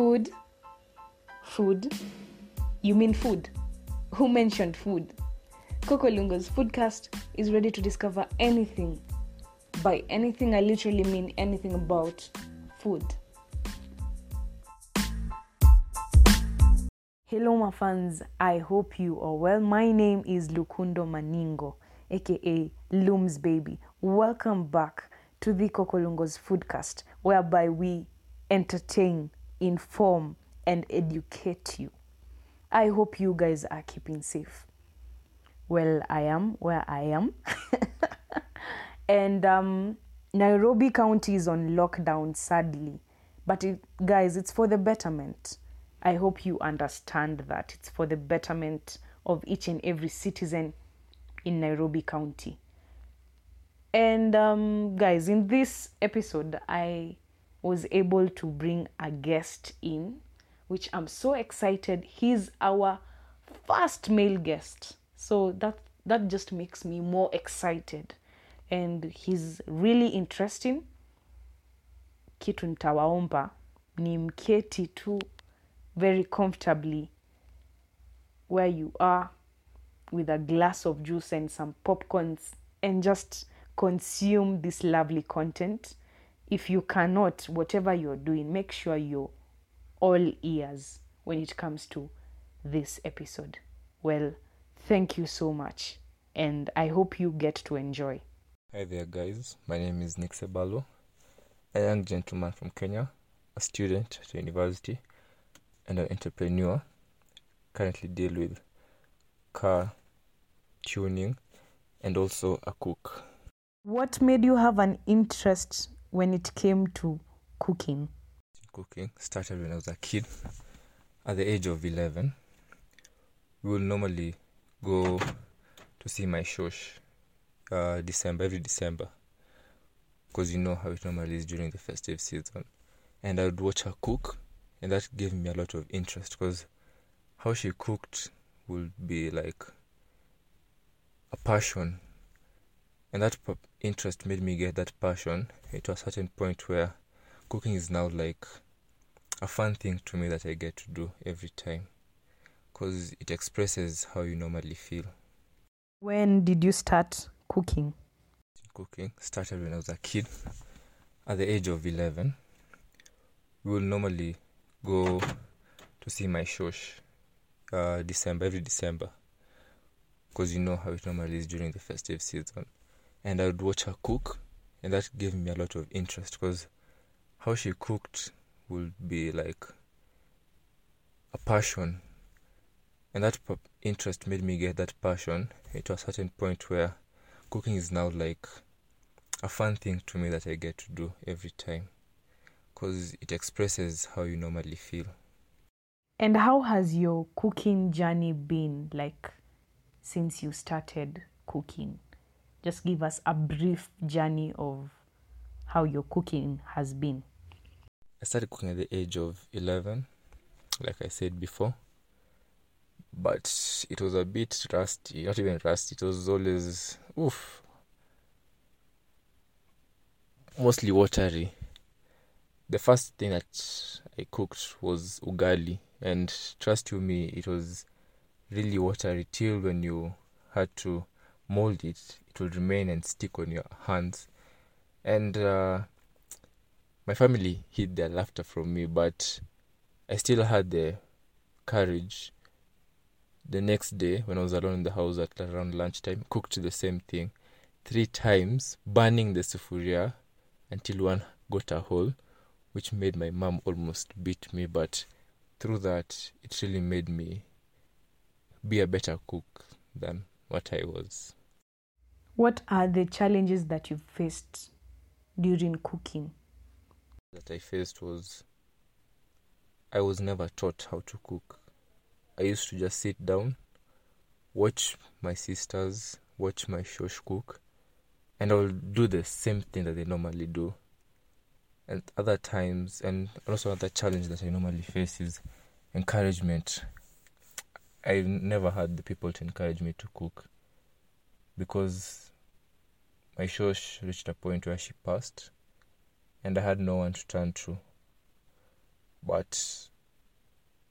Food? Food? You mean food? Who mentioned food? Coco Lungo's Foodcast is ready to discover anything. By anything, I literally mean anything about food. Hello, my fans. I hope you are well. My name is Lukundo Maningo, aka Looms Baby. Welcome back to the Kokolungo's Foodcast, whereby we entertain, inform, and educate you. I hope you guys are keeping safe. Well, I am where I am. and um, Nairobi County is on lockdown, sadly. But it, guys, it's for the betterment. I hope you understand that. It's for the betterment of each and every citizen in Nairobi County. And um, guys, in this episode, I was able to bring a guest in, which I'm so excited. He's our first male guest. So that that just makes me more excited. And he's really interesting. Kitu nitawaomba ni mketi tu very comfortably where you are with a glass of juice and some popcorns and just consume this lovely content. If you cannot, whatever you're doing, make sure you're all ears when it comes to this episode. Well, thank you so much, and I hope you get to enjoy. Hi there, guys. My name is Nick Sebalo, a young gentleman from Kenya, a student at university, and an entrepreneur. Currently deal with car tuning and also a cook. What made you have an interest when it came to cooking? Cooking started when I was a kid. At the age of 11, we will normally go to see my shosh uh, December, every December. Because you know how it normally is during the festive season. And I would watch her cook, and that gave me a lot of interest because how she cooked would be like a passion and that interest made me get that passion to a certain point where cooking is now like a fun thing to me that I get to do every time because it expresses how you normally feel. When did you start cooking? Cooking started when I was a kid. At the age of 11, we will normally go to see my shosh uh, December, every December because you know how it normally is during the festive season. And I would watch her cook, and that gave me a lot of interest because how she cooked would be like a passion, and that interest made me get that passion to a certain point where cooking is now like a fun thing to me that I get to do every time because it expresses how you normally feel. And how has your cooking journey been like since you started cooking? Just give us a brief journey of how your cooking has been. I started cooking at the age of 11, like I said before. But it was a bit rusty, not even rusty, it was always, oof, mostly watery. The first thing that I cooked was ugali, and trust you me, it was really watery till when you had to mold it, it will remain and stick on your hands. And uh, my family hid their laughter from me, but I still had the courage. The next day, when I was alone in the house at around lunchtime, cooked the same thing three times, burning the sufuria until one got a hole, which made my mom almost beat me. But through that, it really made me be a better cook than what I was. What are the challenges that you faced during cooking? That I faced was I was never taught how to cook. I used to just sit down, watch my sisters, watch my shosh cook, and I will do the same thing that they normally do. And other times, and also another challenge that I normally face is encouragement. I've never had the people to encourage me to cook because my shosh reached a point where she passed and I had no one to turn to. but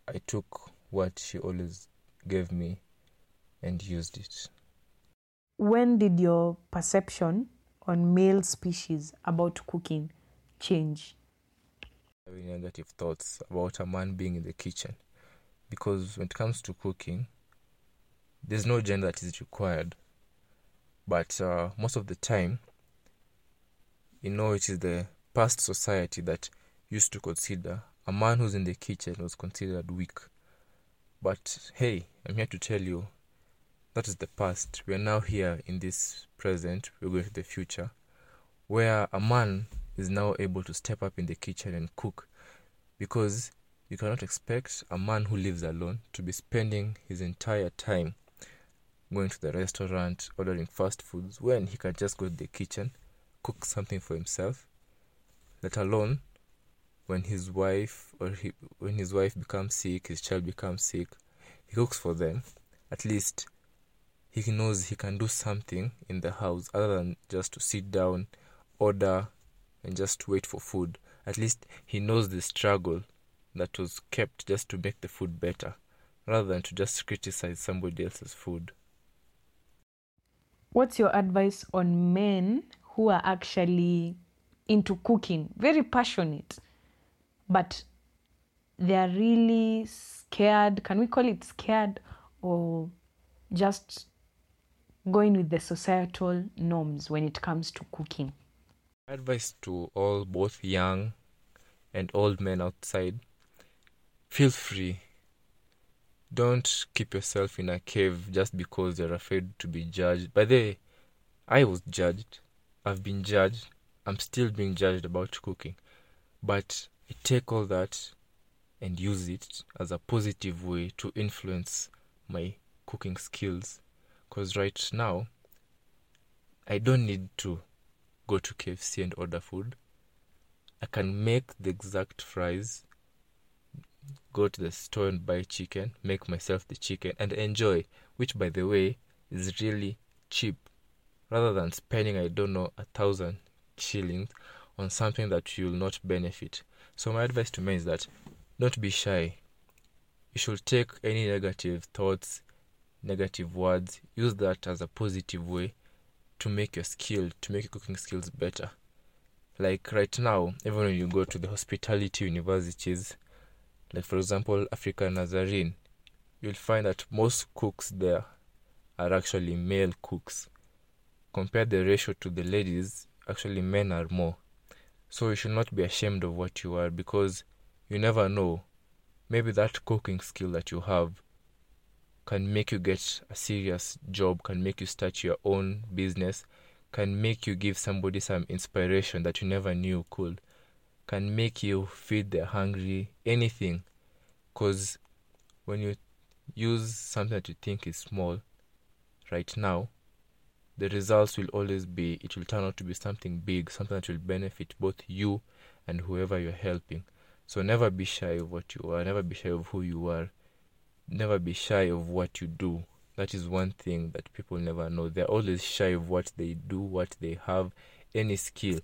I took what she always gave me and used it. When did your perception on male species about cooking change? Having negative thoughts about a man being in the kitchen because when it comes to cooking, there's no gender that is required. But uh, most of the time, you know, it is the past society that used to consider a man who's in the kitchen was considered weak. But hey, I'm here to tell you that is the past. We are now here in this present, we're going to the future, where a man is now able to step up in the kitchen and cook because you cannot expect a man who lives alone to be spending his entire time going to the restaurant, ordering fast foods, when he can just go to the kitchen, cook something for himself, let alone when his wife or he, when his wife becomes sick, his child becomes sick, he cooks for them. At least he knows he can do something in the house other than just to sit down, order, and just wait for food. At least he knows the struggle that was kept just to make the food better, rather than to just criticize somebody else's food. What's your advice on men who are actually into cooking, very passionate, but they are really scared? Can we call it scared or just going with the societal norms when it comes to cooking? Advice to all, both young and old men outside feel free. Don't keep yourself in a cave just because you're afraid to be judged. By the way, I was judged. I've been judged. I'm still being judged about cooking. But I take all that and use it as a positive way to influence my cooking skills. Because right now, I don't need to go to KFC and order food. I can make the exact fries, go to the store and buy chicken, make myself the chicken, and enjoy, which, by the way, is really cheap. Rather than spending, I don't know, a thousand shillings on something that you will not benefit. So, my advice to men is that don't be shy. You should take any negative thoughts, negative words, use that as a positive way to make your skill, to make your cooking skills better. Like right now, even when you go to the hospitality universities, like for example, African Nazarene, you'll find that most cooks there are actually male cooks. Compare the ratio to the ladies, actually, men are more. So you should not be ashamed of what you are because you never know. Maybe that cooking skill that you have can make you get a serious job, can make you start your own business, can make you give somebody some inspiration that you never knew could, can make you feed the hungry, anything. Because when you use something that you think is small right now, the results will always be it will turn out to be something big, something that will benefit both you and whoever you're helping. So never be shy of what you are, never be shy of who you are, never be shy of what you do. That is one thing that people never know. They're always shy of what they do, what they have, any skill.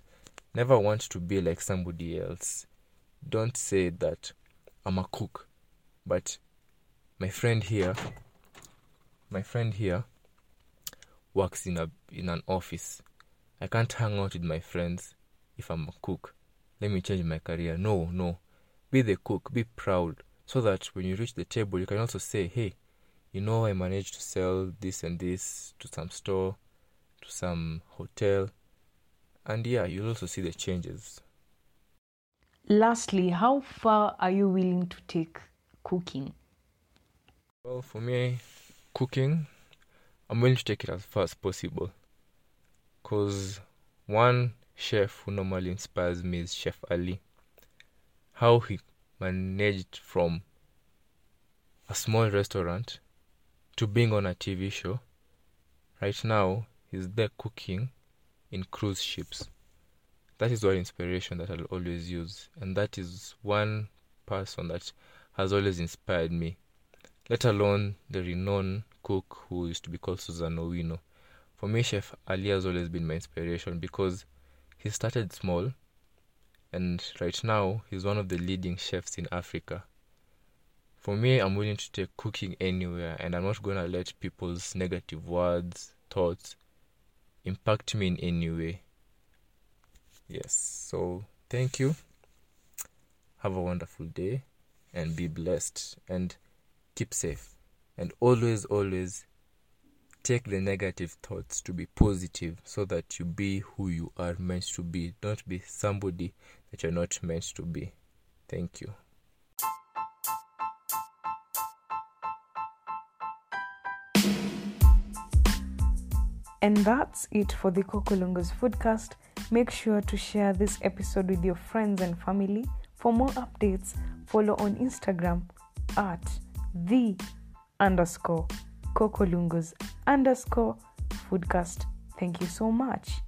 Never want to be like somebody else. Don't say that I'm a cook, but my friend here, my friend here works in a in an office. I can't hang out with my friends if I'm a cook. Let me change my career. No, no. Be the cook, be proud, so that when you reach the table, you can also say, hey, you know, I managed to sell this and this to some store, to some hotel. And yeah, you'll also see the changes. Lastly, how far are you willing to take cooking? Well, for me, cooking, I'm willing to take it as far as possible. Because one chef who normally inspires me is Chef Ali. How he managed from a small restaurant to being on a TV show. Right now, he's there cooking in cruise ships. That is one inspiration that I'll always use, and that is one person that has always inspired me. Let alone the renowned cook who used to be called Susan Owino. For me, Chef Ali has always been my inspiration because he started small and right now he's one of the leading chefs in Africa. For me, I'm willing to take cooking anywhere, and I'm not gonna let people's negative words, thoughts impact me in any way. Yes, so thank you. Have a wonderful day and be blessed and keep safe. And always, always take the negative thoughts to be positive so that you be who you are meant to be. Don't be somebody that you're not meant to be. Thank you. And that's it for the Kokolungus Foodcast. Make sure to share this episode with your friends and family. For more updates, follow on Instagram at the underscore Kokolungus underscore foodcast. Thank you so much.